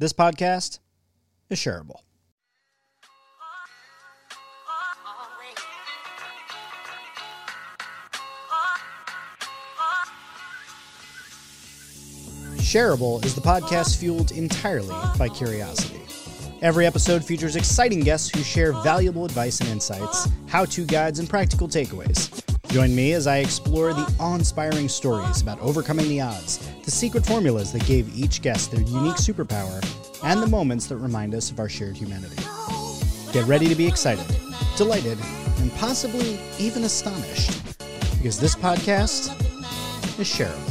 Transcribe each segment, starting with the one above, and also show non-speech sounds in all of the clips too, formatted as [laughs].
This podcast is shareable. Shareable is the podcast fueled entirely by curiosity. Every episode features exciting guests who share valuable advice and insights, how to guides, and practical takeaways. Join me as I explore the awe inspiring stories about overcoming the odds, the secret formulas that gave each guest their unique superpower, and the moments that remind us of our shared humanity. Get ready to be excited, delighted, and possibly even astonished, because this podcast is shareable.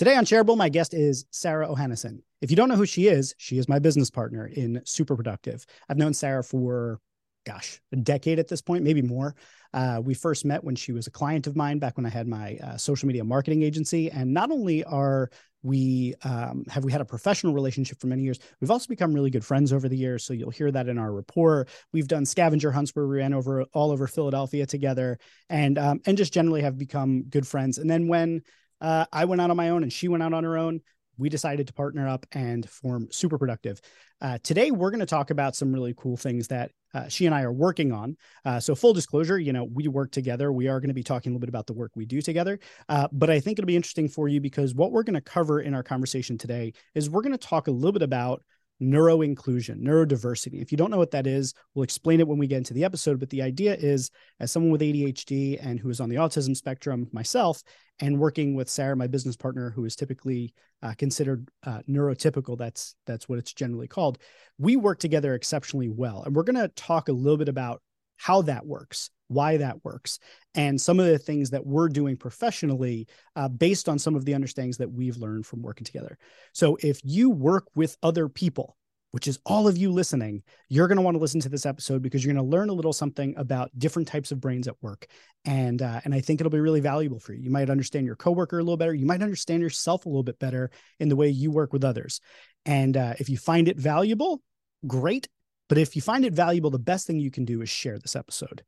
Today on Shareable, my guest is Sarah Ohanesian. If you don't know who she is, she is my business partner in Super Productive. I've known Sarah for, gosh, a decade at this point, maybe more. Uh, we first met when she was a client of mine back when I had my uh, social media marketing agency. And not only are we um, have we had a professional relationship for many years, we've also become really good friends over the years. So you'll hear that in our rapport. We've done scavenger hunts where we ran over all over Philadelphia together, and um, and just generally have become good friends. And then when uh, I went out on my own and she went out on her own. We decided to partner up and form Super Productive. Uh, today, we're going to talk about some really cool things that uh, she and I are working on. Uh, so, full disclosure, you know, we work together. We are going to be talking a little bit about the work we do together. Uh, but I think it'll be interesting for you because what we're going to cover in our conversation today is we're going to talk a little bit about neuro inclusion, neurodiversity. If you don't know what that is, we'll explain it when we get into the episode. But the idea is, as someone with ADHD and who is on the autism spectrum myself, and working with Sarah, my business partner, who is typically uh, considered uh, neurotypical, that's that's what it's generally called. We work together exceptionally well, and we're going to talk a little bit about how that works, why that works, and some of the things that we're doing professionally uh, based on some of the understandings that we've learned from working together. So if you work with other people, which is all of you listening, you're going to want to listen to this episode because you're going to learn a little something about different types of brains at work, and uh, and I think it'll be really valuable for you. You might understand your coworker a little better. You might understand yourself a little bit better in the way you work with others. And uh, if you find it valuable, great. But if you find it valuable, the best thing you can do is share this episode.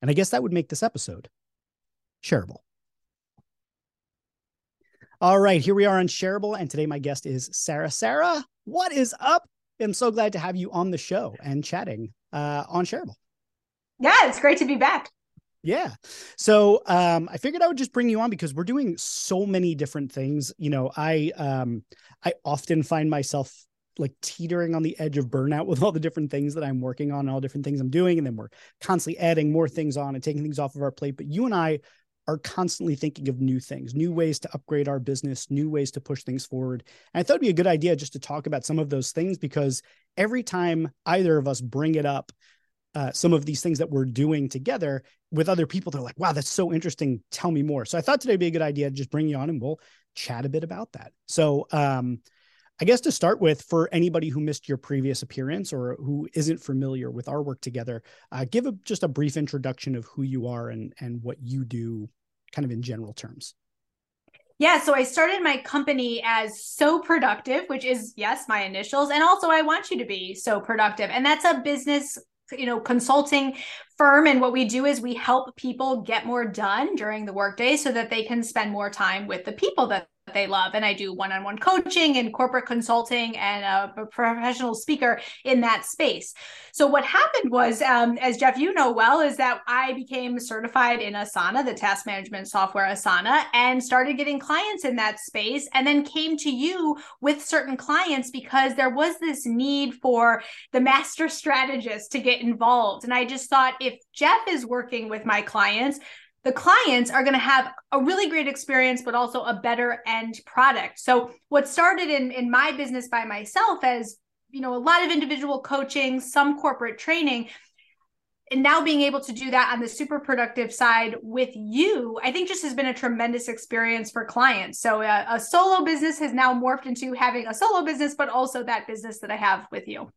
And I guess that would make this episode shareable. All right, here we are on Shareable. And today my guest is Sarah. Sarah, what is up? I'm so glad to have you on the show and chatting uh, on Shareable. Yeah, it's great to be back. Yeah. So um, I figured I would just bring you on because we're doing so many different things. You know, I um, I often find myself like teetering on the edge of burnout [laughs] with all the different things that I'm working on, all different things I'm doing. And then we're constantly adding more things on and taking things off of our plate. But you and I are constantly thinking of new things, new ways to upgrade our business, new ways to push things forward. And I thought it'd be a good idea just to talk about some of those things because every time either of us bring it up, uh, some of these things that we're doing together with other people, they're like, wow, that's so interesting. Tell me more. So I thought today would be a good idea to just bring you on and we'll chat a bit about that. So, um, I guess to start with, for anybody who missed your previous appearance or who isn't familiar with our work together, uh, give a, just a brief introduction of who you are and and what you do, kind of in general terms. Yeah, so I started my company as So Productive, which is yes, my initials, and also I want you to be so productive, and that's a business you know consulting firm and what we do is we help people get more done during the workday so that they can spend more time with the people that they love. And I do one on one coaching and corporate consulting and a, professional speaker in that space. So, what happened was, um, as Jeff, you know well, is that I became certified in Asana, the task management software Asana, and started getting clients in that space. And then came to you with certain clients because there was this need for the master strategist to get involved. And I just thought if Jeff is working with my clients, the clients are going to have a really great experience but also a better end product. So what started in in my business by myself as you know a lot of individual coaching some corporate training and now being able to do that on the super productive side with you i think just has been a tremendous experience for clients. So a, uh, a solo business has now morphed into having a solo business but also that business that i have with you.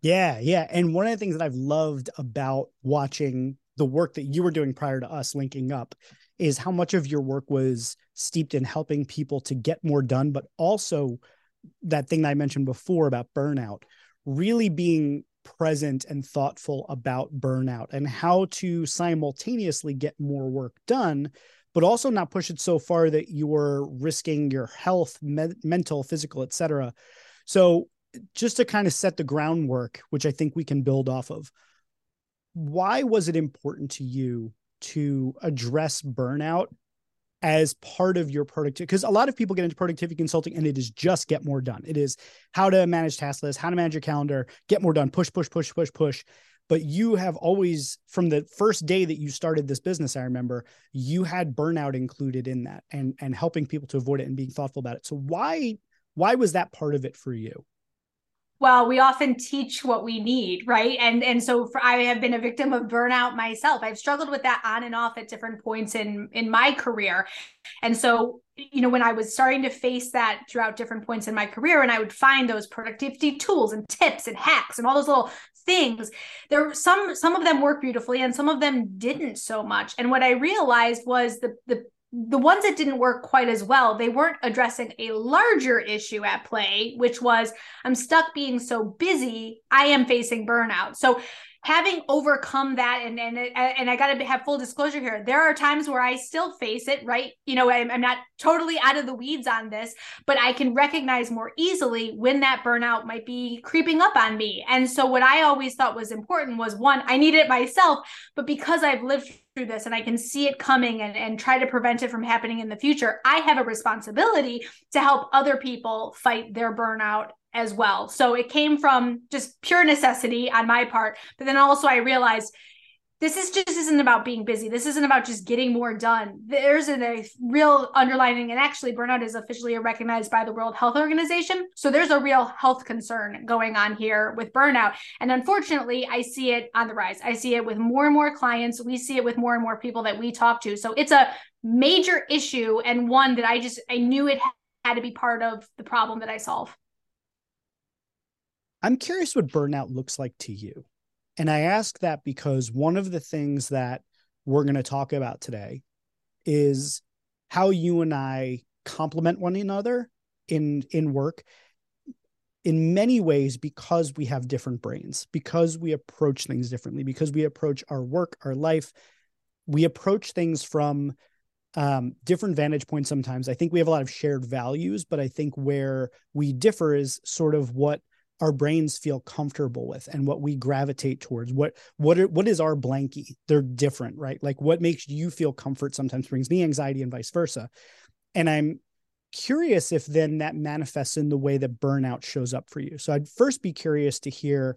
Yeah yeah. And one of the things that i've loved about watching the work that you were doing prior to us linking up is how much of your work was steeped in helping people to get more done, but also that thing that I mentioned before about burnout, really being present and thoughtful about burnout and how to simultaneously get more work done but also not push it so far that you're risking your health me- mental physical etc so just to kind of set the groundwork which i think we can build off of why was it important to you to address burnout as part of your productivity because a lot of people get into productivity consulting and it is just get more done. It is how to manage task lists how to manage your calendar get more done push push push push push. But you have always from the first day that you started this business i remember you had burnout included in that and and helping people to avoid it and being thoughtful about it. So why why was that part of it for you well we often teach what we need right? And and so for, i have been a victim of burnout myself. I've struggled with that on and off at different points in in my career. And so you know when i was starting to face that throughout different points in my career and i would find those productivity tools and tips and hacks and all those little things there were some some of them work beautifully and some of them didn't so much. And what i realized was the the the ones that didn't work quite as well, they weren't addressing a larger issue at play, which was I'm stuck being so busy, I am facing burnout. So having overcome that and and and I got to have full disclosure here. There are times where I still face it, right? You know, I'm, I'm not totally out of the weeds on this, but I can recognize more easily when that burnout might be creeping up on me. And so what I always thought was important was one, I need it myself, but because I've lived through this and I can see it coming and, and try to prevent it from happening in the future, I have a responsibility to help other people fight their burnout as well. So it came from just pure necessity on my part. But then also I realized this is just isn't about being busy. This isn't about just getting more done. There's a, real underlining, and actually, burnout is officially recognized by the World Health Organization. So there's a real health concern going on here with burnout. And unfortunately, I see it on the rise. I see it with more and more clients. We see it with more and more people that we talk to. So it's a major issue and one that I just I knew it had to be part of the problem that I solve. I'm curious what burnout looks like to you. And I ask that because one of the things that we're going to talk about today is how you and I complement one another in in work in many ways because we have different brains because we approach things differently because we approach our work our life we approach things from um, different vantage points sometimes i think we have a lot of shared values but i think where we differ is sort of what our brains feel comfortable with and what we gravitate towards. What what are, what is our blankie? They're different right? Like what makes you feel comfort sometimes brings me anxiety and vice versa. And i'm curious if then that manifests in the way that burnout shows up for you. So i'd first be curious to hear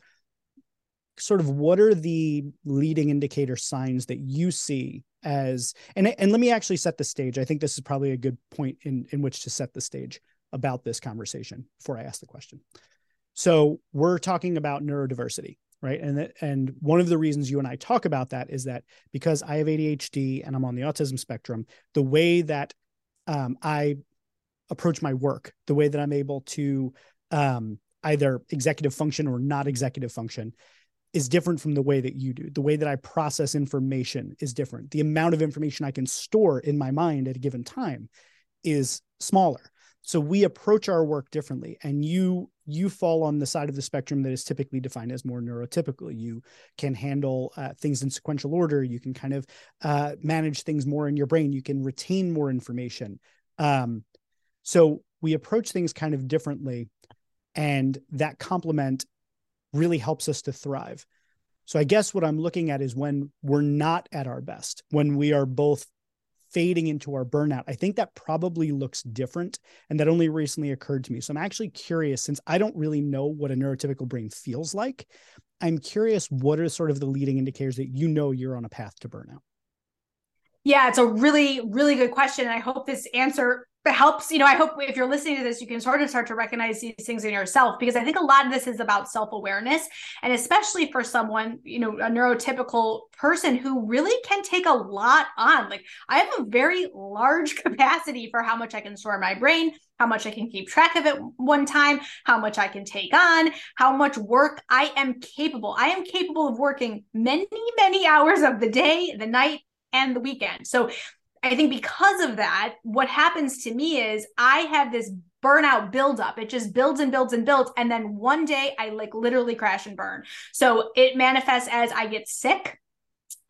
sort of what are the leading indicator signs that you see as and and let me actually set the stage. I think this is probably a good point in in which to set the stage about this conversation before i ask the question so we're talking about neurodiversity, right? And that, and one of the reasons you and I talk about that is that because I have ADHD and I'm on the autism spectrum, the way that um, I approach my work, the way that I'm able to um, either executive function or not executive function is different from the way that you do. The way that I process information is different. The amount of information I can store in my mind at a given time is smaller. So we approach our work differently. And you you fall on the side of the spectrum that is typically defined as more neurotypical. You can handle uh, things in sequential order. You can kind of uh, manage things more in your brain. You can retain more information. Um, so we approach things kind of differently, and that complement really helps us to thrive. So I guess what I'm looking at is when we're not at our best, when we are both fading into our burnout. I think that probably looks different. And that only recently occurred to me. So I'm actually curious, since I don't really know what a neurotypical brain feels like, I'm curious what are sort of the leading indicators that you know you're on a path to burnout? Yeah, it's a really, really good question. And I hope this answer helps you know i hope if you're listening to this you can sort of start to recognize these things in yourself because i think a lot of this is about self-awareness and especially for someone you know a neurotypical person who really can take a lot on like i have a very large [laughs] capacity for how much i can store in my brain how much i can keep track of it one time how much i can take on how much work i am capable i am capable of working many many hours of the day the night and the weekend so I think because of that, what happens to me is I have this burnout buildup. It just builds and builds and builds. And then one day I like literally crash and burn. So it manifests as I get sick.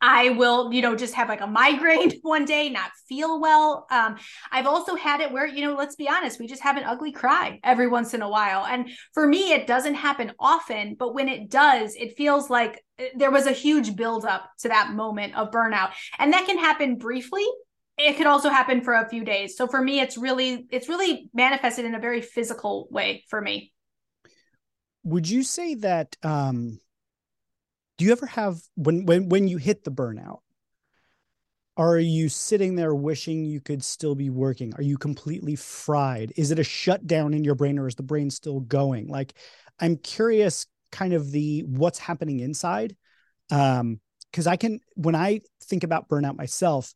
I will, you know, just have like a migraine [laughs] one day, not feel well. Um, I've also had it where, you know, let's be honest, we just have an ugly cry every once in a while. And for me, it doesn't happen often, but when it does, it feels like eh, there was a huge buildup to that moment of burnout. And that can happen briefly. It could also happen for a few days. So for me, it's really, it's really manifested in a very physical way for me. Would you say that um do you ever have when when when you hit the burnout are you sitting there wishing you could still be working? Are you completely fried? Is it a shutdown in your brain or is the brain still going? Like i'm curious kind of the what's happening inside um because i can when i think about burnout myself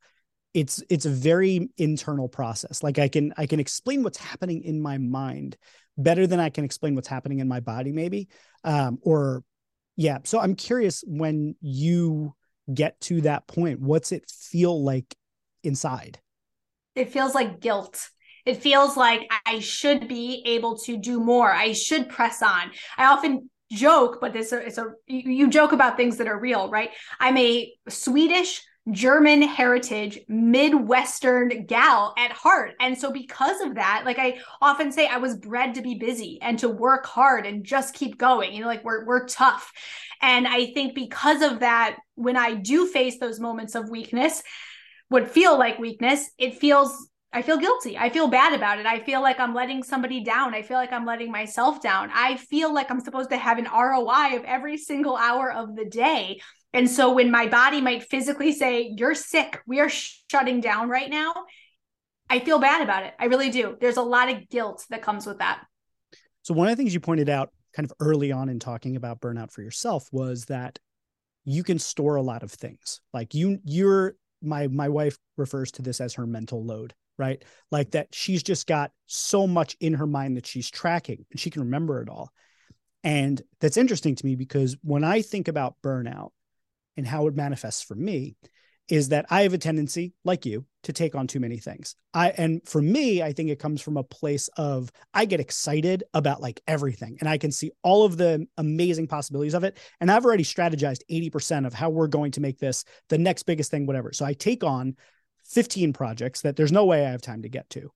it's it's a very internal process. Like i can i can explain what's happening in my mind better than i can explain what's happening in my body maybe um or yeah. So I'm curious when you get to that point, what's it feel like inside? It feels like guilt. It feels like I should be able to do more. I should press on. I often joke, but this is a you joke about things that are real, right? I'm a Swedish German heritage, Midwestern gal at heart. And so, because of that, like I often say, I was bred to be busy and to work hard and just keep going. You know, like we're, we're tough. And I think because of that, when I do face those moments of weakness, would feel like weakness, it feels I feel guilty. I feel bad about it. I feel like I'm letting somebody down. I feel like I'm letting myself down. I feel like I'm supposed to have an ROI of every single hour of the day. And so when my body might physically say, You're sick, we are sh- shutting down right now, I feel bad about it. I really do. There's a lot of guilt that comes with that. So, one of the things you pointed out kind of early on in talking about burnout for yourself was that you can store a lot of things. Like you, you're, my my wife refers to this as her mental load right like that she's just got so much in her mind that she's tracking and she can remember it all and that's interesting to me because when i think about burnout and how it manifests for me is that I have a tendency, like you, to take on too many things. I and for me, I think it comes from a place of I get excited about like everything and I can see all of the amazing possibilities of it. And I've already strategized 80% of how we're going to make this the next biggest thing, whatever. So I take on 15 projects that there's no way I have time to get to.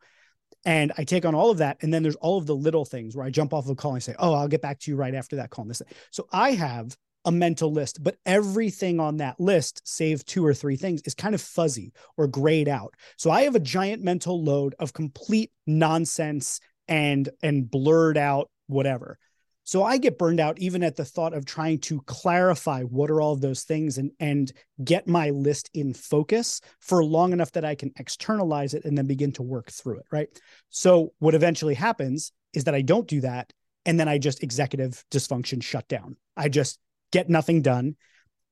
And I take on all of that. And then there's all of the little things where I jump off of a call and say, Oh, I'll get back to you right after that call. And this. So I have a mental list, but everything on that list, save two or three things, is kind of fuzzy or grayed out. So I have a giant mental load of complete nonsense and and blurred out whatever. So I get burned out even at the thought of trying to clarify what are all of those things and and get my list in focus for long enough that I can externalize it and then begin to work through it, right? So what eventually happens is that I don't do that and then I just executive dysfunction shut down. I just get nothing done.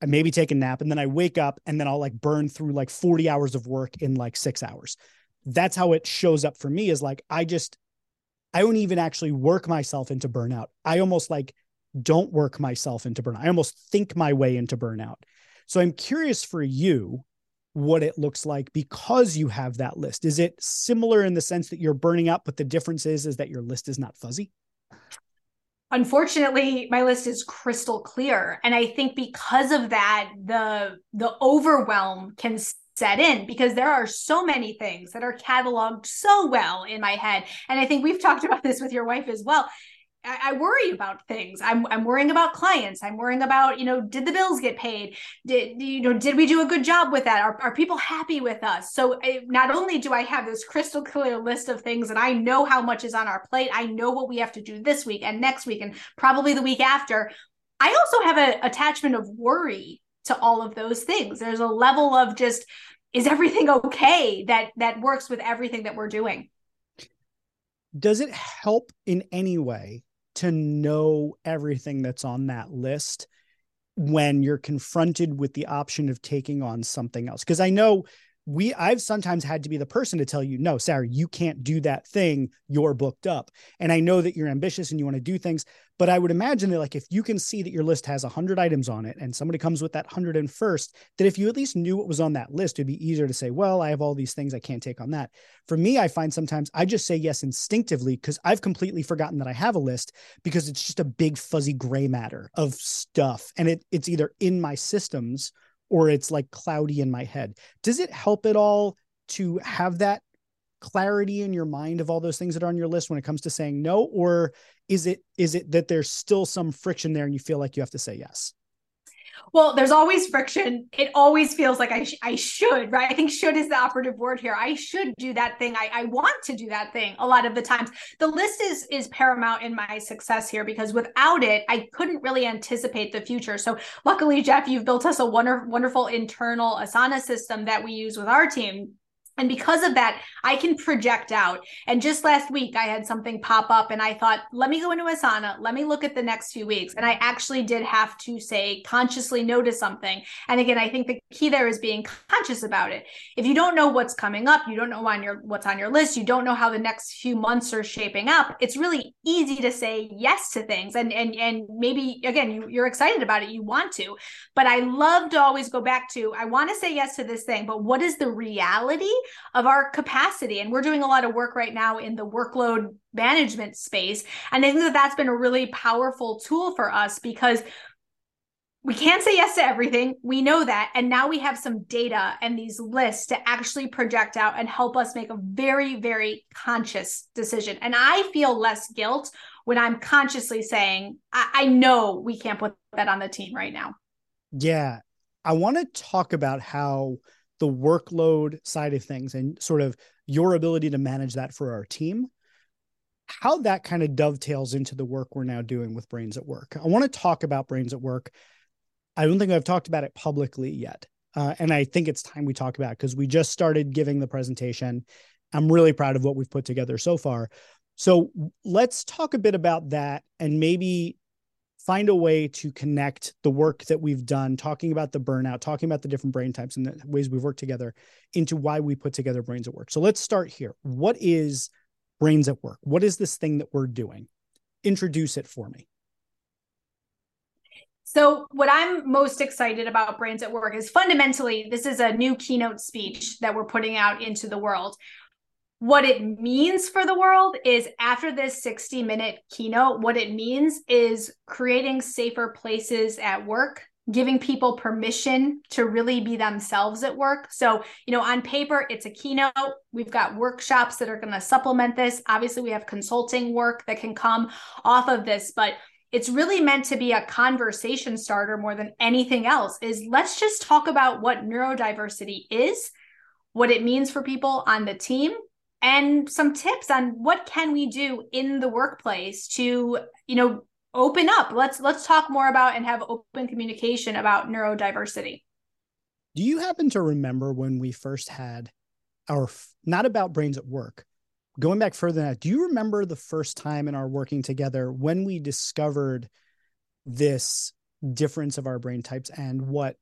I maybe take a nap and then I wake up and then I'll like burn through like 40 hours of work in like six hours. That's how it shows up for me is like, I just, I don't even actually work myself into burnout. I almost like don't work myself into burnout. I almost think my way into burnout. So I'm curious for you what it looks like because you have that list. Is it similar in the sense that you're burning out, but the difference is, is that your list is not fuzzy? Unfortunately my list is crystal clear and i think because of that the the overwhelm can set in because there are so many things that are cataloged so well in my head. And i think we've talked about this with your wife as well I, I worry about things. I'm I'm worrying about clients. I'm worrying about, you know, did the bills get paid? Did you know, did we do a good job with that? Are, are people happy with us? So I, not only do I have this crystal clear list of things and I know how much is on our plate, I know what we have to do this week and next week and probably the week after. I also have an attachment of worry to all of those things. There's a level of just is everything okay that that works with everything that we're doing does it help in any way to know everything that's on that list when you're confronted with the option of taking on something else. Because i know we I've sometimes had to be the person to tell you, no, Sarah, you can't do that thing. You're booked up. And I know that you're ambitious and you want to do things, but I would imagine that like if you can see that your list has 100 items on it and somebody comes with that 101st, that if you at least knew what was on that list, it'd be easier to say, well, I have all these things I can't take on that. For me, I find sometimes I just say yes instinctively because I've completely forgotten that I have a list because it's just a big fuzzy gray matter of stuff and it it's either in my systems or it's like cloudy in my head. Does it help at all to have that clarity in your mind of all those things that are on your list when it comes to saying no or is it is it that there's still some friction there and you feel like you have to say yes well, there's always friction. It always feels like I, sh- I should, right? I think should is the operative word here. I should do that thing. I, I want to do that thing a lot of the times. The list is is paramount in my success here because without it, I couldn't really anticipate the future. So luckily, Jeff, you've built us a wonder, wonderful internal Asana system that we use with our team and because of that, I can project out. And just last week, I had something pop up and I thought, let me go into Asana, let me look at the next few weeks. And I actually did have to say, consciously notice something. And again, I think the key there is being conscious about it. If you don't know what's coming up, you don't know on your what's on your list, you don't know how the next few months are shaping up, it's really easy to say yes to things. And and and maybe again, you, you're excited about it, you want to. But I love to always go back to, I want to say yes to this thing, but what is the reality? Of our capacity. And we're doing a lot of work right now in the workload management space. And I think that that's been a really powerful tool for us because we can't say yes to everything. We know that. And now we have some data and these lists to actually project out and help us make a very, very conscious decision. And I feel less guilt when I'm consciously saying, I, I know we can't put that on the team right now. Yeah. I want to talk about how the workload side of things and sort of your ability to manage that for our team how that kind of dovetails into the work we're now doing with brains at work. I want to talk about brains at work. I don't think i've talked about it publicly yet uh, and i think it's time we talk about because we just started giving the presentation. I'm really proud of what we've put together so far. So let's talk a bit about that and maybe find a way to connect the work that we've done, talking about the burnout, talking about the different brain types and the ways we've worked together into why we put together Brains at Work. So let's start here. What is Brains at Work? What is this thing that we're doing? Introduce it for me. So, what I'm most excited about Brains at Work is fundamentally, this is a new keynote speech that we're putting out into the world what it means for the world is after this 60 minute keynote, what it means is creating safer places at work, giving people permission to really be themselves at work. So, you know, on paper, it's a keynote. We've got workshops that are going to supplement this. Obviously, we have consulting work that can come off of this, but it's really meant to be a conversation starter more than anything else is let's just talk about what neurodiversity is what it means for people on the team and some tips on what can we do in the workplace to you know open up. Let's let's talk more about and have open communication about neurodiversity. Do you happen to remember when we first had our not about brains at work going back further than that do you remember the first time in our working together when we discovered this difference of our brain types and what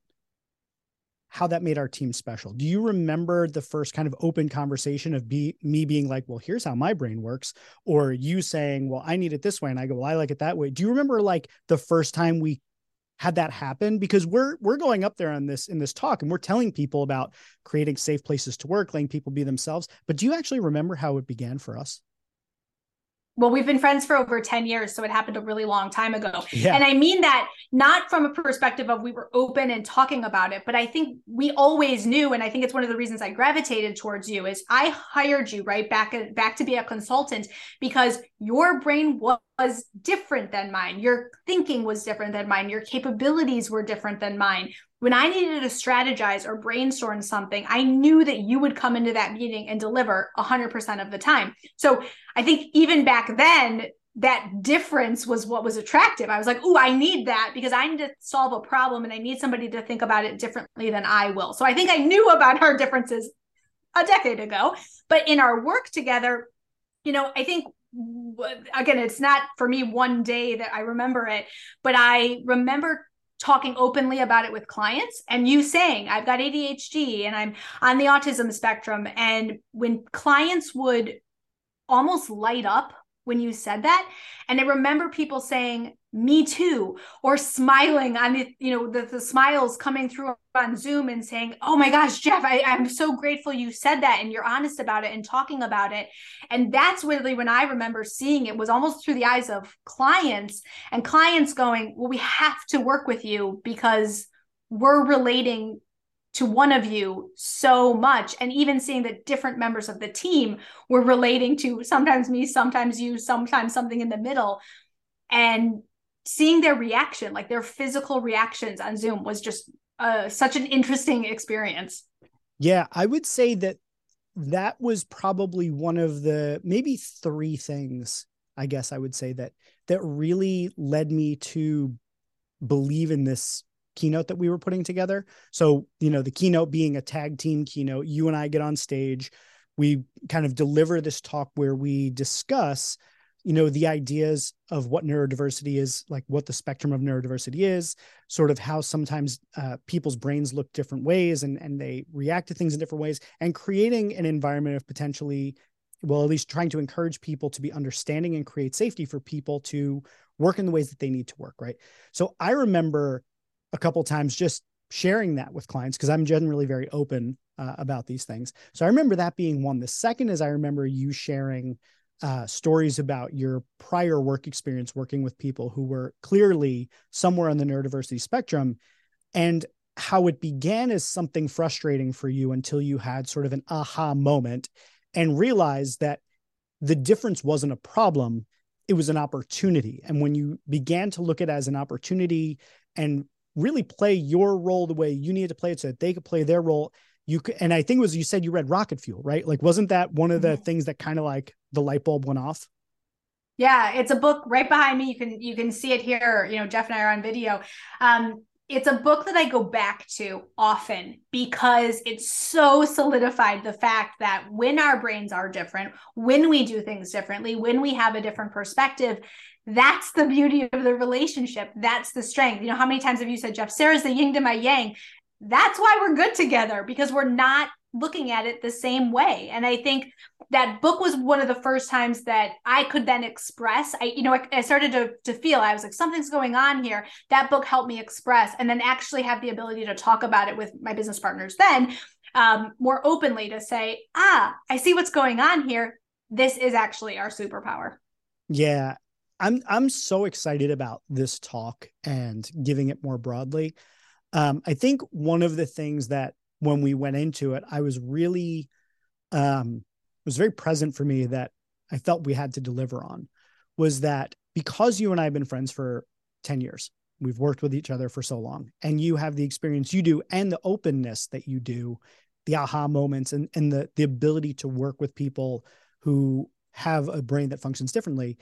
how that made our team special. Do you remember the first kind of open conversation of be, me being like, well, here's how my brain works, or you saying, well, I need it this way, and I go, well, I like it that way. Do you remember like the first time we had that happen? Because we're we're going up there on this in this talk, and we're telling people about creating safe places to work, letting people be themselves. But do you actually remember how it began for us? Well we've been friends for over 10 years so it happened a really long time ago. Yeah. and i mean that not from a perspective of we were open and talking about it but i think we always knew and i think it's one of the reasons i gravitated towards you is i hired you right back back to be a consultant because your brain was different than mine. Your thinking was different than mine. Your capabilities were different than mine when I needed to strategize or brainstorm something, I knew that you would come into that meeting and deliver 100% of the time. So I think even back then, that difference was what was attractive. I was like, oh, I need that because I need to solve a problem and I need somebody to think about it differently than I will. So I think I knew about our differences a decade ago. But in our work together, you know, I think again, it's not for me one day that I remember it, but I remember talking openly about it with clients and you saying I've got ADHD and I'm on the autism spectrum. And when clients would almost light up when you said that and i remember people saying me too. Or smiling on the you know the, the smiles coming through on zoom and saying oh my gosh jeff I, i'm so grateful you said that and you're honest about it and talking about it. And that's really when i remember seeing it was almost through the eyes of clients and clients going well we have to work with you because we're relating to one of you so much. And even seeing that different members of the team were relating to sometimes me sometimes you sometimes something in the middle. And seeing their reaction like their physical reactions on zoom was just uh, such an interesting experience yeah i would say that that was probably one of the maybe three things i guess i would say that that really led me to believe in this keynote that we were putting together. So, you know, the keynote being a tag team keynote, you and I get on stage, we kind of deliver this talk where we discuss you know the ideas of what neurodiversity is like what the spectrum of neurodiversity is sort of how sometimes uh, people's brains look different ways and and they react to things in different ways and creating an environment of potentially well at least trying to encourage people to be understanding and create safety for people to work in the ways that they need to work right so i remember a couple times just sharing that with clients because I'm generally very open uh, about these things. So I remember that being one. The second is I remember you sharing uh, stories about your prior work experience working with people who were clearly somewhere on the neurodiversity spectrum and how it began as something frustrating for you until you had sort of an aha moment and realized that the difference wasn't a problem it was an opportunity. And when you began to look at it as an opportunity and really play your role the way you needed to play it so that they could play their role you could and i think it was you said you read rocket fuel right like wasn't that one of the mm-hmm. things that kind of like the light bulb went off yeah it's a book right behind me you can you can see it here you know jeff and i are on video um it's a book that I go back to often because it's so solidified the fact that when our brains are different, when we do things differently, when we have a different perspective, that's the beauty of the relationship. That's the strength. You know, how many times have you said, Jeff, Sarah's the yin to my yang? That's why we're good together because we're not looking at it the same way. And I think that book was one of the first times that I could then express. I, you know, I, I, started to to feel I was like something's going on here. That book helped me express, and then actually have the ability to talk about it with my business partners. Then um, more openly to say, ah, I see what's going on here. This is actually our superpower. Yeah, I'm I'm so excited about this talk and giving it more broadly. Um, I think one of the things that when we went into it, I was really um, was very present for me that I felt we had to deliver on was that because you and I have been friends for 10 years, we've worked with each other for so long, and you have the experience you do and the openness that you do, the aha moments and, and the, the ability to work with people who have a brain that functions differently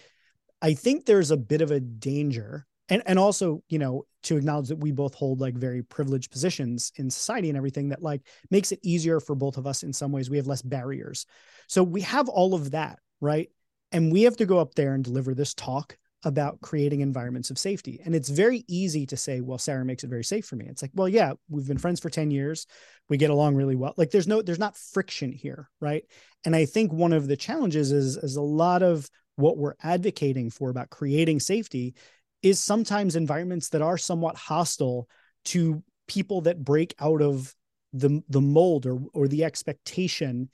I think there's a bit of a danger and and also you know to acknowledge that we both hold like very privileged positions in society and everything that like makes it easier for both of us in some ways. We have less barriers. So we have all of that right? And we have to go up there and deliver this talk about creating environments of safety. And it's very easy to say well sarah makes it very safe for me. It's like well yeah we've been friends for 10 years. We get along really well. Like there's no there's not friction here right? And i think one of the challenges is is a lot of what we're advocating for about creating safety is sometimes environments that are somewhat hostile to people that break out of the the mold or or the expectation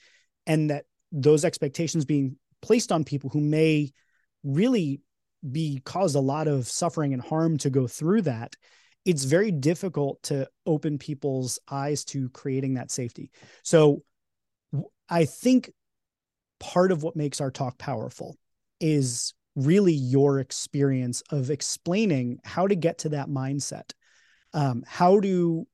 and that those expectations being placed on people who may really be caused a lot of suffering and harm to go through that it's very difficult to open people's eyes to creating that safety. So i think part of what makes our talk powerful is really your experience of explaining how to get to that mindset. Um, how to,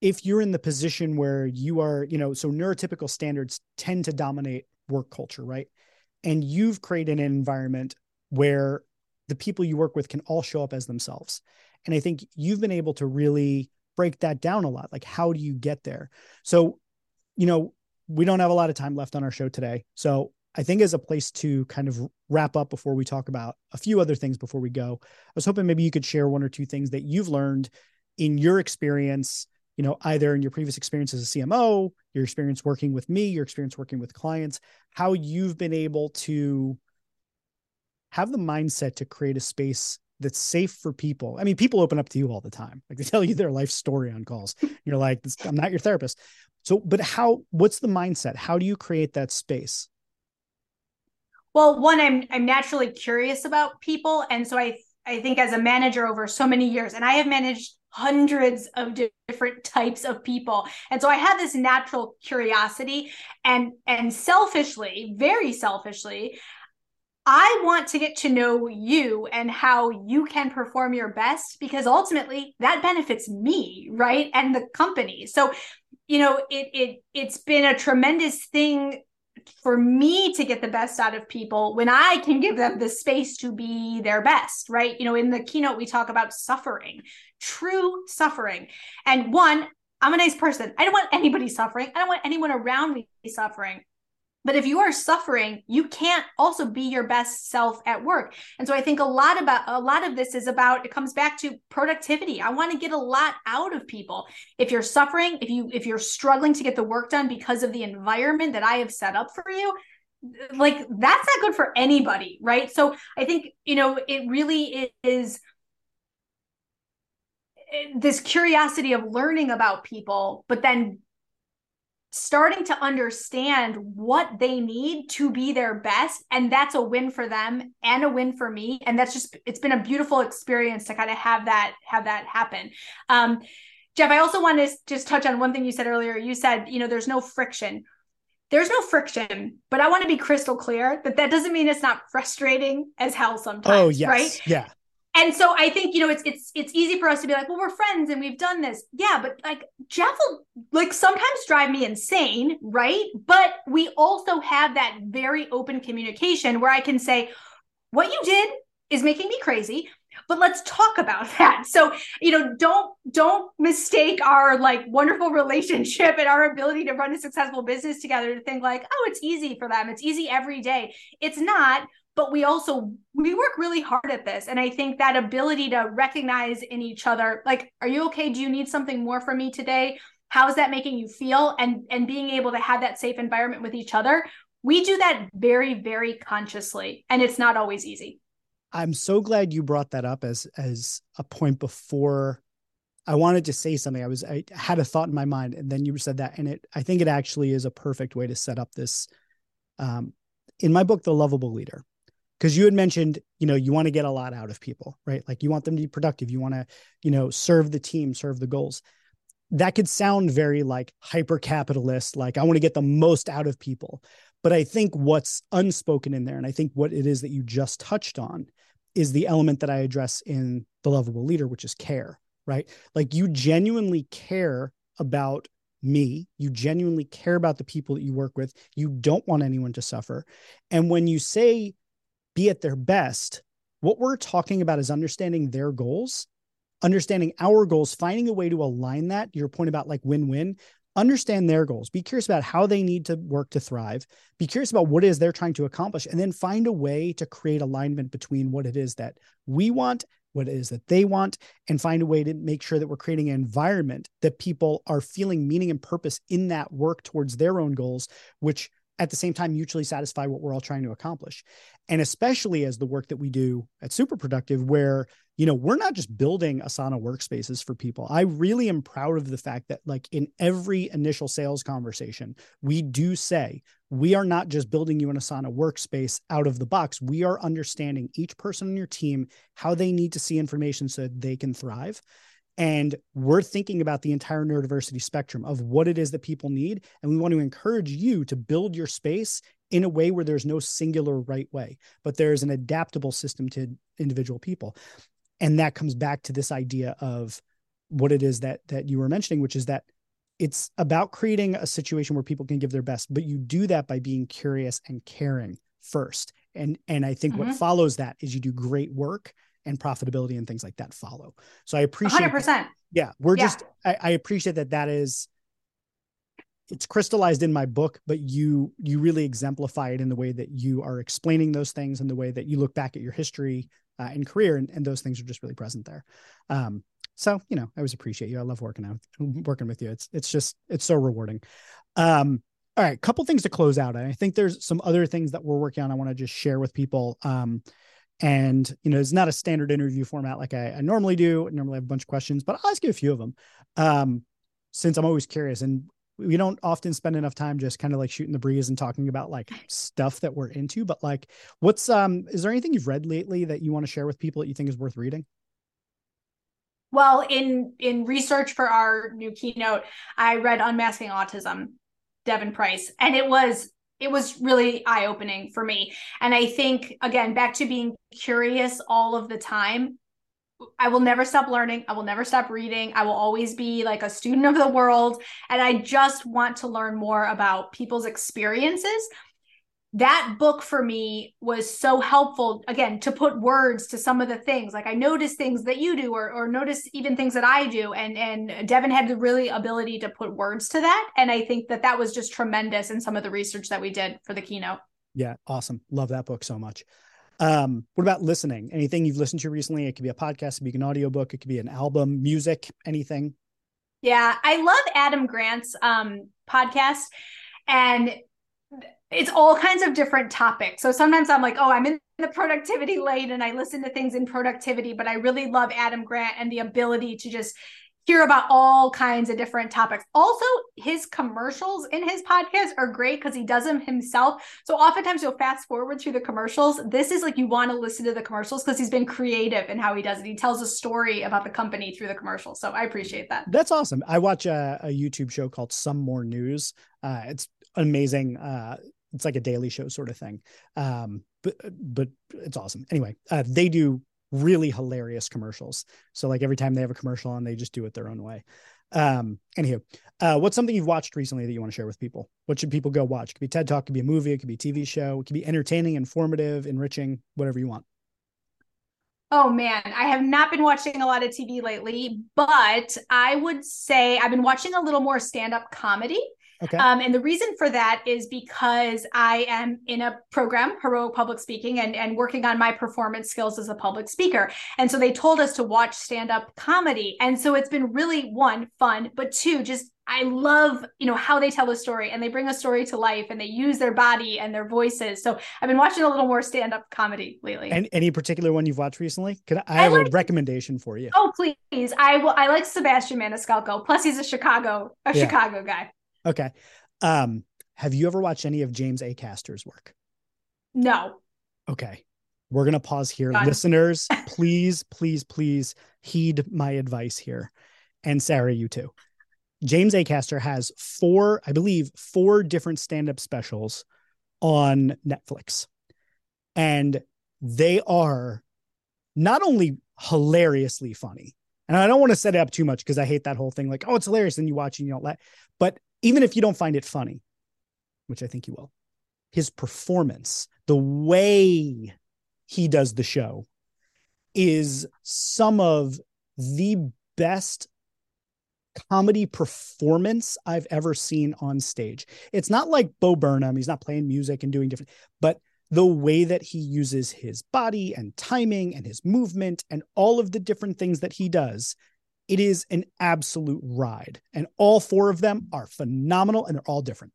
if you're in the position where you are, you know, so neurotypical standards tend to dominate work culture, right? And you've created an environment where the people you work with can all show up as themselves. And I think you've been able to really break that down a lot. Like, how do you get there? So, you know, we don't have a lot of time left on our show today. So I think as a place to kind of wrap up before we talk about a few other things before we go, I was hoping maybe you could share one or two things that you've learned in your experience, you know, either in your previous experience as a CMO, your experience working with me, your experience working with clients, how you've been able to have the mindset to create a space that's safe for people. I mean, people open up to you all the time. Like they tell you their life story on calls. You're like, I'm not your therapist. So, but how, what's the mindset? How do you create that space? Well, one, I'm I'm naturally curious about people. And so I I think as a manager over so many years, and I have managed hundreds of different types of people and so i had this natural curiosity and and selfishly very selfishly I want to get to know you and how you can perform your best because ultimately that benefits me, right? And the company. So, you know, it it it's been a tremendous thing for me to get the best out of people when I can give them the space to be their best, right? You know, in the keynote we talk about suffering, true suffering. And one, I'm a nice person. I don't want anybody suffering. I don't want anyone around me suffering. But if you are suffering, you can't also be your best self at work. And so I think a lot about a lot of this is about it comes back to productivity. I want to get a lot out of people. If you're suffering, if you if you're struggling to get the work done because of the environment that I have set up for you, like that's not good for anybody, right? So I think, you know, it really is eh, this curiosity of learning about people, but then starting to understand what they need to be their best and that's a win for them and a win for me. And that's just it's been a beautiful experience to kind of have that have that happen. Um jeff i also want to just touch on one thing you said earlier. You said you know there's no friction. There's no friction but i want to be crystal clear that that doesn't mean it's not frustrating as hell sometimes oh yes. right? Yeah and so I think you know it's it's it's easy for us to be like, well, we're friends and we've done this, yeah. But like Jeff will like sometimes drive me insane, right? But we also have that very open communication where I can say, what you did is making me crazy, but let's talk about [laughs] that. So you know, don't don't mistake our like wonderful relationship and our ability to run a successful business together to think like, oh, it's easy for them. It's easy every day. It's not but we also we work really hard at this. And i think that ability to recognize in each other like are you okay? Do you need something more from me today? How is that making you feel? And and being able to have that safe environment with each other we do that very very consciously. And it's not always easy. I'm so glad you brought that up as as a point before i wanted to say something. I was i had a thought in my mind and then you said that. And it i think it actually is a perfect way to set up this um in my book the lovable leader because you had mentioned you know you want to get a lot out of people right? Like you want them to be productive. You want to you know serve the team serve the goals. That could sound very like hyper capitalist like i want to get the most out of people. But i think what's unspoken in there and i think what it is that you just touched on is the element that i address in the lovable leader which is care right? Like you genuinely care about me. You genuinely care about the people that you work with. You don't want anyone to suffer. And when you say be at their best, what we're talking about is understanding their goals, understanding our goals, finding a way to align that. Your point about like win win, understand their goals, be curious about how they need to work to thrive, be curious about what it is they're trying to accomplish, and then find a way to create alignment between what it is that we want, what it is that they want, and find a way to make sure that we're creating an environment that people are feeling meaning and purpose in that work towards their own goals, which at the same time mutually satisfy what we're all trying to accomplish. And especially as the work that we do at super productive where you know we're not just building asana workspaces for people. I really am proud of the fact that like in every initial sales conversation we do say we are not just building you an asana workspace out of the box. We are understanding each person on your team how they need to see information so that they can thrive and we're thinking about the entire neurodiversity spectrum of what it is that people need. And we want to encourage you to build your space in a way where there's no singular right way, but there's an adaptable system to individual people. And that comes back to this idea of what it is that that you were mentioning, which is that it's about creating a situation where people can give their best, but you do that by being curious and caring first. And and I think mm-hmm. what follows that is you do great work and profitability and things like that follow. So I appreciate 100%. yeah, we're yeah. just I, I appreciate that that is it's crystallized in my book, but you you really exemplify it in the way that you are explaining those things and the way that you look back at your history uh, and career, and, and those things are just really present there. Um, so you know, I always appreciate you. I love working out, working with you. It's it's just it's so rewarding. Um, all right, couple things to close out. And I think there's some other things that we're working on. I want to just share with people. Um, and you know, it's not a standard interview format like I, I normally do. I normally have a bunch of questions, but I'll ask you a few of them. Um, since I'm always curious, and we don't often spend enough time just kind of like shooting the breeze and talking about like stuff that we're into but like what's um is there anything you've read lately that you want to share with people that you think is worth reading well in in research for our new keynote i read unmasking autism Devon Price and it was it was really eye opening for me and i think again back to being curious all of the time I will never stop learning. I will never stop reading. I will always be like a student of the world. And I just want to learn more about people's experiences. That book for me was so helpful, again, to put words to some of the things. Like I notice things that you do, or, or notice even things that I do. And, and Devon had the really ability to put words to that. And I think that that was just tremendous in some of the research that we did for the keynote. Yeah, awesome. Love that book so much. Um, what about listening? Anything you've listened to recently? It could be a podcast, it could be an audiobook, it could be an album, music, anything. Yeah, I love Adam Grant's um, podcast, and it's all kinds of different topics. So sometimes I'm like, oh, I'm in the productivity lane and I listen to things in productivity, but I really love Adam Grant and the ability to just hear about all kinds of different topics. Also, his commercials in his podcast are great because he does them himself. So oftentimes you'll fast forward through the commercials. This is like you want to listen to the commercials because he's been creative in how he does it. He tells a story about the company through the commercials. So I appreciate that. That's awesome. I watch a, a YouTube show called Some More News. Uh, it's amazing. Uh, it's like a daily show sort of thing. Um, but but it's awesome. Anyway, uh, they do really hilarious commercials. So like every time they have a commercial on, they just do it their own way. Um, anywho, uh, what's something you've watched recently that you want to share with people? What should people go watch? It could be TED Talk, could be a movie, it could be a TV show, it could be entertaining, informative, enriching, whatever you want. Oh man, I have not been watching a lot of TV lately, but I would say I've been watching a little more stand up comedy. Okay. Um, and the reason for that is because I am in a program, Heroic Public Speaking, and, and working on my performance skills as a public speaker. And so they told us to watch stand up comedy. And so it's been really one, fun, but two, just I love, you know, how they tell a story and they bring a story to life and they use their body and their voices. So I've been watching a little more stand-up comedy lately. And any particular one you've watched recently? Could I, I have like, a recommendation for you? Oh, please. I will I like Sebastian Maniscalco. Plus he's a Chicago, a yeah. Chicago guy. Okay. Um, have you ever watched any of James A. Acaster's work? No. Okay. We're going to pause here. Listeners, [laughs] please, please, please heed my advice here. And Sarah, you too. James A. Acaster has four, I believe, four different stand up specials on Netflix. And they are not only hilariously funny, and I don't want to set it up too much because I hate that whole thing like, oh, it's hilarious. And you watch and you don't let, but even if you don't find it funny, which I think you will, his performance, the way he does the show is some of the best comedy performance I've ever seen on stage. It's not like Bo Burnham, he's not playing music and doing different, but the way that he uses his body and timing and his movement and all of the different things that he does it is an absolute ride. And all four of them are phenomenal and they're all different.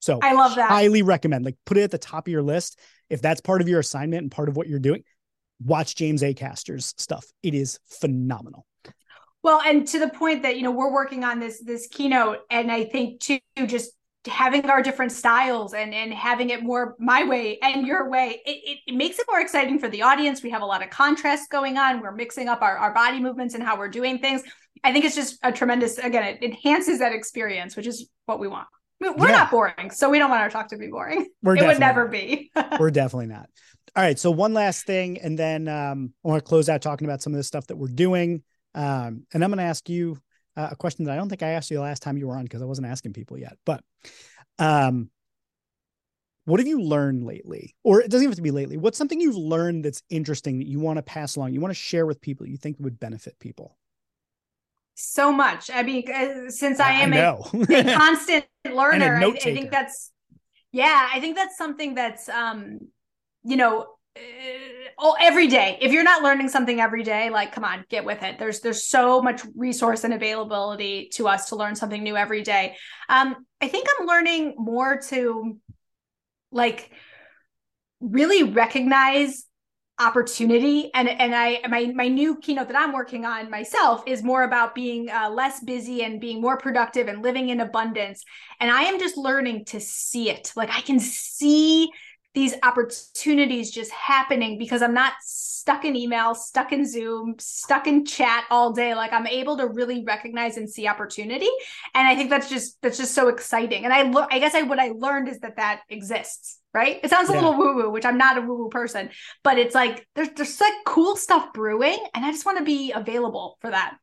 So I love that. Highly recommend. Like put it at the top of your list. If that's part of your assignment and part of what you're doing, watch James Acaster's stuff. It is phenomenal. Well, and to the point that you know we're working on this this keynote, and I think too just having our different styles and and having it more my way and your way it, it, it, makes it more exciting for the audience. We have a lot of contrast going on. We're mixing up our, our body movements and how we're doing things. I think it's just a tremendous again it enhances that experience which is what we want. We're yeah. not boring so we don't want our talk to be boring. We're it would never be. [laughs] We're definitely not. All right so one last thing and then um, i want to close out talking about some of the stuff that we're doing. Um, and i'm going to ask you uh, a question that I don't think I asked you the last time you were on because I wasn't asking people yet. But um, what have you learned lately? Or it doesn't even have to be lately. What's something you've learned that's interesting that you want to pass along, you want to share with people you think would benefit people? so much. I mean, uh, since I am I a, a [laughs] constant learner, I, I, think that's yeah, I think that's something that's um, you know, oh, every day. If you're not learning something every day, like come on, get with it. There's there's so much resource and availability to us to learn something new every day. Um, I think I'm learning more to like really recognize opportunity and and i my my new keynote that i'm working on myself is more about being uh, less busy and being more productive and living in abundance and i am just learning to see it like i can see these opportunities just happening because i'm not stuck in email stuck in zoom stuck in chat all day like i'm able to really recognize and see opportunity and i think that's just that's just so exciting and i look i guess i what i learned is that that exists right? It sounds a yeah. little woo woo, which I'm not a woo woo person, but it's like there's there's like cool stuff brewing, and I just want to be available for that.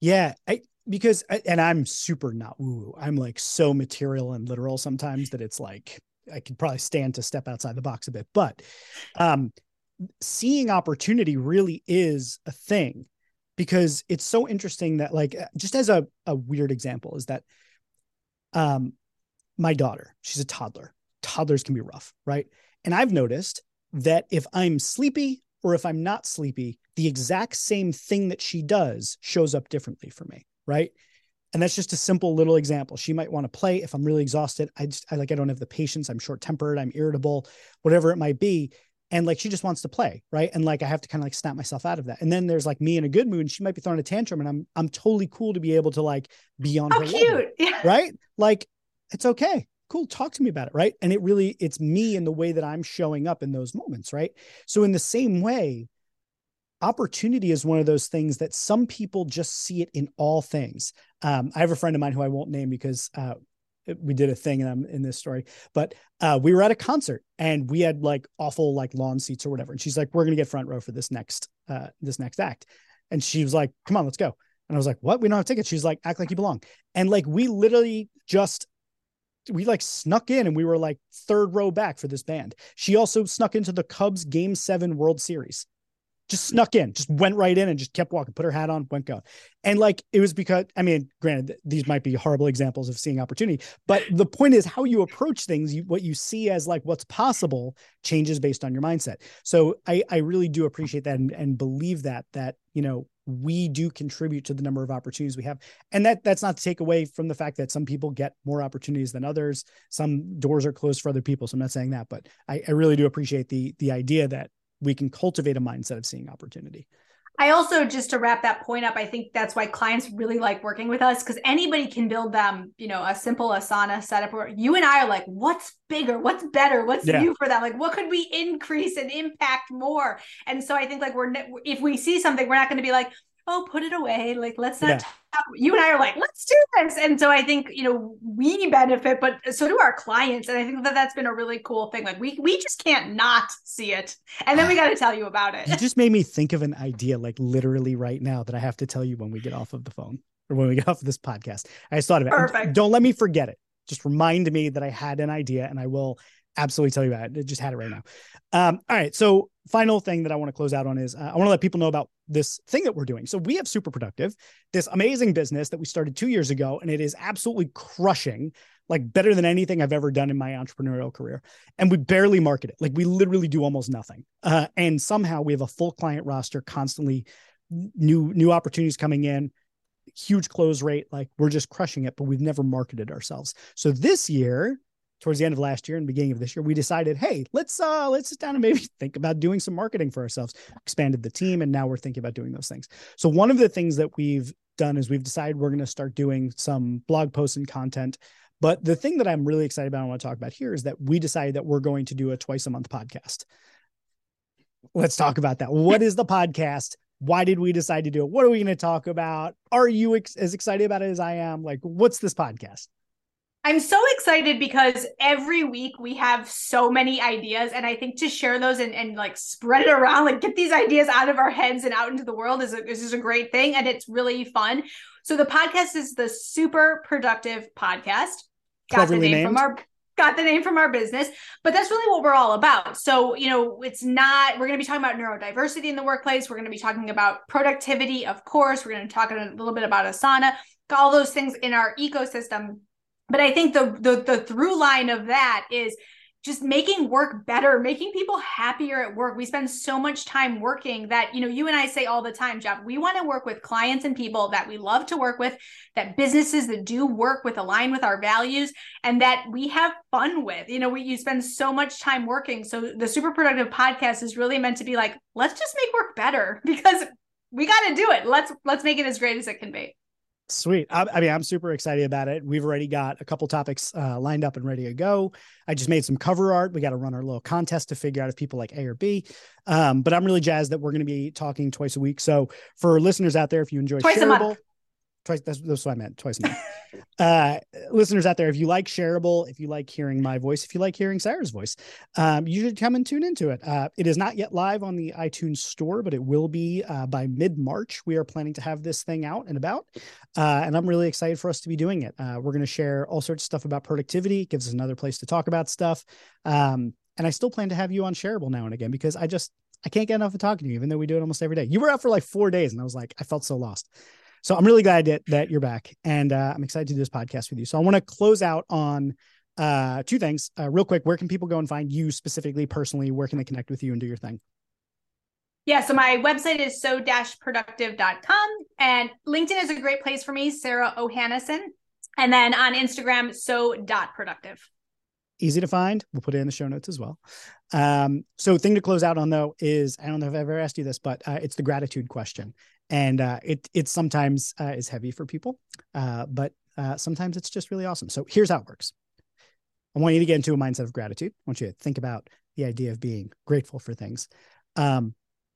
Yeah, I because and I'm super not woo woo. I'm like so material and literal sometimes that it's like I could probably stand to step outside the box a bit, but um, seeing opportunity really is a thing because it's so interesting that like just as a, a weird example is that um my daughter she's a toddler toddlers can be rough, right? And I've noticed that if I'm sleepy or if I'm not sleepy, the exact same thing that she does shows up differently for me, right? And that's just a simple little example. She might want to play if I'm really exhausted. I just I like I don't have the patience. I'm short-tempered, I'm irritable, whatever it might be. And like she just wants to play, right? And like I have to kind of like snap myself out of that. And then there's like me in a good mood, and she might be throwing a tantrum, and I'm I'm totally cool to be able to like be on How her cute. level, yeah. right? Like it's okay cool talk to me about it right and it really it's me and the way that i'm showing up in those moments right so in the same way opportunity is one of those things that some people just see it in all things um, i have a friend of mine who i won't name because uh, we did a thing and I'm in this story, but uh, we were at a concert and we had like awful like lawn seats or whatever. And she's like, we're going to get front row for this next, uh, this next act. And she was like, come on, let's go. And I was like, what? We don't have tickets. She's like, act like you belong. And like, we literally just we like snuck in and we were like third row back for this band. She also snuck into the Cubs game seven World Series. Just snuck in, just went right in and just kept walking, put her hat on, went going. And like it was because, I mean, granted, these might be horrible examples of seeing opportunity, but the point is how you approach things, you, what you see as like what's possible changes based on your mindset. So I, I really do appreciate that and, and believe that, that, you know, we do contribute to the number of opportunities we have and that that's not to take away from the fact that some people get more opportunities than others some doors are closed for other people so i'm not saying that but i, I really do appreciate the the idea that we can cultivate a mindset of seeing opportunity I also just to wrap that point up, I think that's why clients really like working with us because anybody can build them, you know, a simple Asana setup where you and I are like, what's bigger, what's better, what's yeah. new for them? Like, what could we increase and impact more? And so I think like we're if we see something, we're not going to be like, oh, put it away. Like, let's not yeah. You and I are like, let's do this. And so I think, you know, we benefit, but so do our clients. And I think that that's been a really cool thing. Like we, we just can't not see it. And then we got to tell you about it. You just made me think of an idea like literally right now that I have to tell you when we get off of the phone or when we get off of this podcast. I just thought of it. Perfect. Don't let me forget it. Just remind me that I had an idea and I will absolutely tell you about it. I just had it right now. Um, all right. So final thing that I want to close out on is uh, I want to let people know about this thing that we're doing. So we have super productive, this amazing business that we started two years ago, and it is absolutely crushing, like better than anything I've ever done in my entrepreneurial career. And we barely market it. Like we literally do almost nothing. Uh, and somehow we have a full client roster, constantly new new opportunities coming in, huge close rate. Like we're just crushing it, but we've never marketed ourselves. So this year towards the end of last year and beginning of this year, we decided, hey, let's uh let's sit down and maybe [laughs] think about doing some marketing for ourselves. Expanded the team, and now we're thinking about doing those things. So one of the things that we've done is we've decided we're going to start doing some blog posts and content. But the thing that I'm really excited about, I want to talk about here is that we decided that we're going to do a twice a month podcast. Let's talk about that. What is the podcast? Why did we decide to do it? What are we going to talk about? Are you ex- as excited about it as I am? Like, what's this podcast? I'm so excited because every week we have so many ideas. And I think to share those and, and like spread it around, like get these ideas out of our heads and out into the world is, a, is just a great thing. And it's really fun. So the podcast is the Super Productive Podcast. Got the name named. from our got the name from our business, but that's really what we're all about. So, you know, it's not, we're going to be talking about neurodiversity in the workplace. We're going to be talking about productivity, of course. We're going to talk a little bit about Asana, all those things in our ecosystem. But I think the, the, the through line of that is just making work better, making people happier at work. We spend so much time working that, you know, you and I say all the time, Jeff, we want to work with clients and people that we love to work with, that businesses that do work with align with our values and that we have fun with. You know, we you spend so much time working. So the super productive podcast is really meant to be like, let's just make work better [laughs] because we got to do it. Let's let's make it as great as it can be. Sweet. I, I, mean, I'm super excited about it. We've already got a couple topics uh, lined up and ready to go. I just made some cover art. We got to run our little contest to figure out if people like A or B. Um, but I'm really jazzed that we're going to be talking twice a week. So for listeners out there, if you enjoy twice shareable, twice that's, that's what I meant twice [laughs] uh, listeners out there, if you like shareable, if you like hearing my voice, if you like hearing Sarah's voice, um, you should come and tune into it. Uh, it is not yet live on the iTunes store, but it will be uh, by mid March. We are planning to have this thing out and about, uh, and I'm really excited for us to be doing it. Uh, we're going to share all sorts of stuff about productivity. It gives us another place to talk about stuff. Um, and I still plan to have you on shareable now and again because I just I can't get enough of talking to you, even though we do it almost every day. You were out for like four days, and I was like, I felt so lost. So I'm really glad that, that you're back, and uh, I'm excited to do this podcast with you. So I want to close out on uh, two things uh, real quick. Where can people go and find you specifically, personally? Where can they connect with you and do your thing? Yeah, so my website is so-productive.com and LinkedIn is a great place for me, Sarah Ohanesian. And then on Instagram, so.productive. Easy to find. We'll put it in the show notes as well. Um, so thing to close out on though is I don't know if I've ever asked you this, but uh, it's the gratitude question and uh, it it sometimes uh, is heavy for people, uh, but uh, sometimes it's just really awesome. So here's how it works. I want you to get into a mindset of gratitude. I want you to think about the idea of being grateful for things. Um,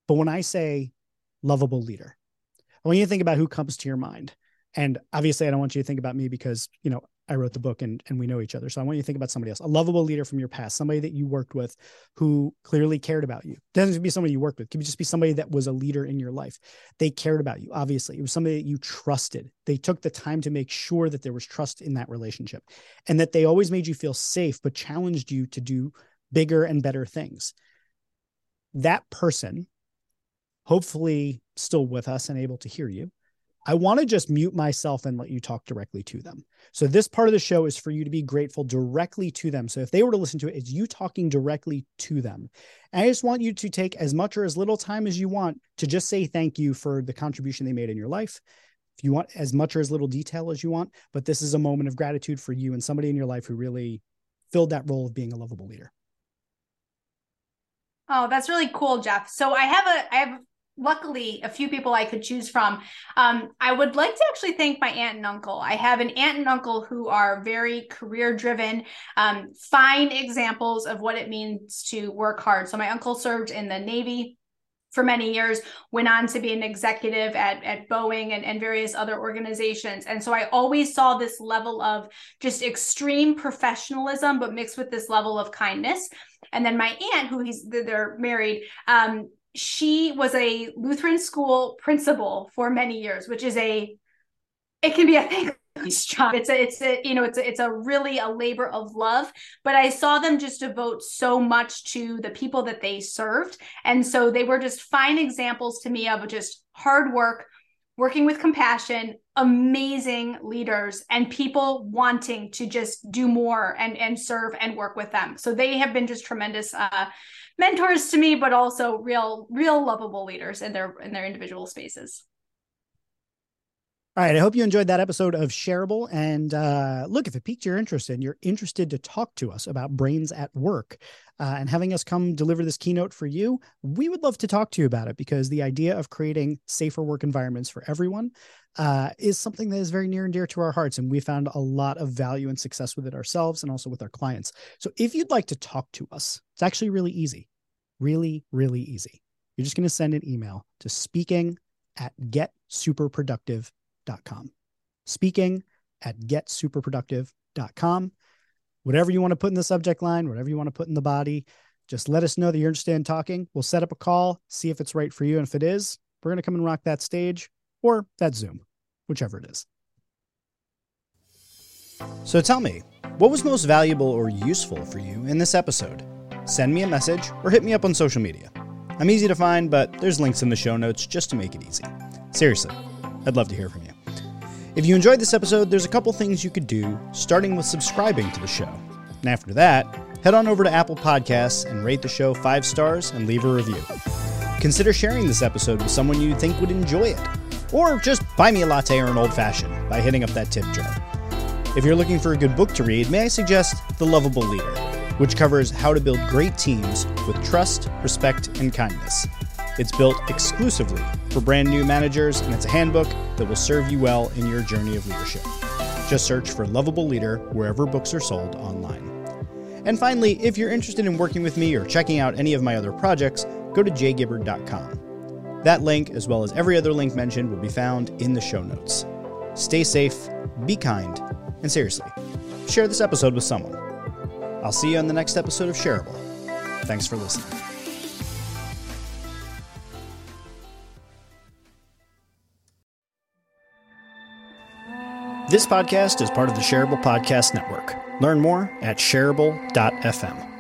but when I say lovable leader, I want you to think about who comes to your mind. And obviously, I don't want you to think about me because you know I wrote the book and, and we know each other. So I want you to think about somebody else, a lovable leader from your past, somebody that you worked with who clearly cared about you. Doesn't have to be somebody you worked with. It could just be somebody that was a leader in your life. They cared about you. Obviously, it was somebody that you trusted. They took the time to make sure that there was trust in that relationship and that they always made you feel safe, but challenged you to do bigger and better things. That person, hopefully still with us and able to hear you, I want to just mute myself and let you talk directly to them. So this part of the show is for you to be grateful directly to them. So if they were to listen to it, it's you talking directly to them. And I just want you to take as much or as little time as you want to just say thank you for the contribution they made in your life. If you want as much or as little detail as you want, but this is a moment of gratitude for you and somebody in your life who really filled that role of being a lovable leader. Oh, that's really cool, Jeff. So I have a I have luckily a few people I could choose from. Um, I would like to actually thank my aunt and uncle. I have an aunt and uncle who are very career driven, um, fine examples of what it means to work hard. So my uncle served in the Navy for many years, went on to be an executive at, at Boeing and, and various other organizations. And so I always saw this level of just extreme professionalism, but mixed with this level of kindness. And then my aunt, who he's they're married, um, she was a Lutheran school principal for many years, which is a it can be a thankless [laughs] job. It's a it's a you know it's a, it's a really a labor of love. But I saw them just devote so much to the people that they served, and so they were just fine examples to me of just hard work, working with compassion, amazing leaders, and people wanting to just do more and and serve and work with them. So they have been just tremendous. Uh, mentors to me, but also real, real lovable leaders in their in their individual spaces. All right. I hope you enjoyed that episode of Shareable. And uh, look, if it piqued your interest and you're interested to talk to us about brains at work uh, and having us come deliver this keynote for you, we would love to talk to you about it because the idea of creating safer work environments for everyone uh, is something that is very near and dear to our hearts. And we found a lot of value and success with it ourselves and also with our clients. So if you'd like to talk to us, it's actually really easy, really, really easy. You're just going to send an email to speaking at getsuperproductive.com getsuperproductive.com. Speaking at getsuperproductive.com. Whatever you want to put in the subject line, whatever you want to put in the body, just let us know that you're interested in talking. We'll set up a call, see if it's right for you. And if it is, we're going to come and rock that stage or that Zoom, whichever it is. So tell me, What was most valuable or useful for you in this episode? Send me a message or hit me up on social media. I'm easy to find, but there's links in the show notes just to make it easy. Seriously, I'd love to hear from you. If you enjoyed this episode, there's a couple things you could do, starting with subscribing to the show. And after that, head on over to Apple Podcasts and rate the show five stars and leave a review. Consider sharing this episode with someone you think would enjoy it. Or just buy me a latte or an old fashioned by hitting up that tip jar. If you're looking for a good book to read, may I suggest The Lovable Leader, which covers how to build great teams with trust, respect, and kindness. It's built exclusively for brand new managers, and it's a handbook that will serve you well in your journey of leadership. Just search for Lovable Leader wherever books are sold online. And finally, if you're interested in working with me or checking out any of my other projects, go to jgibbard.com. That link, as well as every other link mentioned, will be found in the show notes. Stay safe, be kind, and seriously, share this episode with someone. I'll see you on the next episode of Shareable. Thanks for listening. This podcast is part of the Shareable Podcast Network. Learn more at shareable.fm.